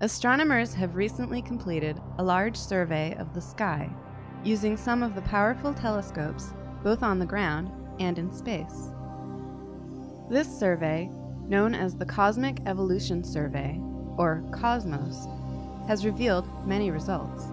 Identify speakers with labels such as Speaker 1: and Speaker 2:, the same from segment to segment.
Speaker 1: Astronomers have recently completed a large survey of the sky using some of the powerful telescopes both on the ground and in space. This survey, known as the Cosmic Evolution Survey, or COSMOS, has revealed many results.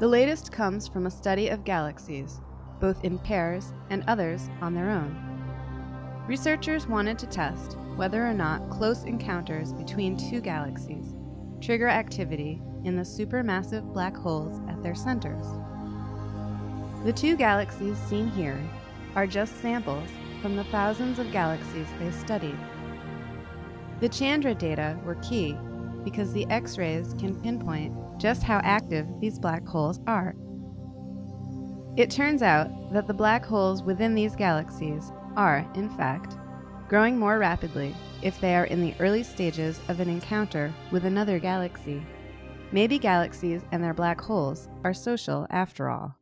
Speaker 1: The latest comes from a study of galaxies, both in pairs and others on their own. Researchers wanted to test whether or not close encounters between two galaxies trigger activity in the supermassive black holes at their centers. The two galaxies seen here are just samples from the thousands of galaxies they studied. The Chandra data were key because the X rays can pinpoint just how active these black holes are. It turns out that the black holes within these galaxies are, in fact, growing more rapidly if they are in the early stages of an encounter with another galaxy. Maybe galaxies and their black holes are social after all.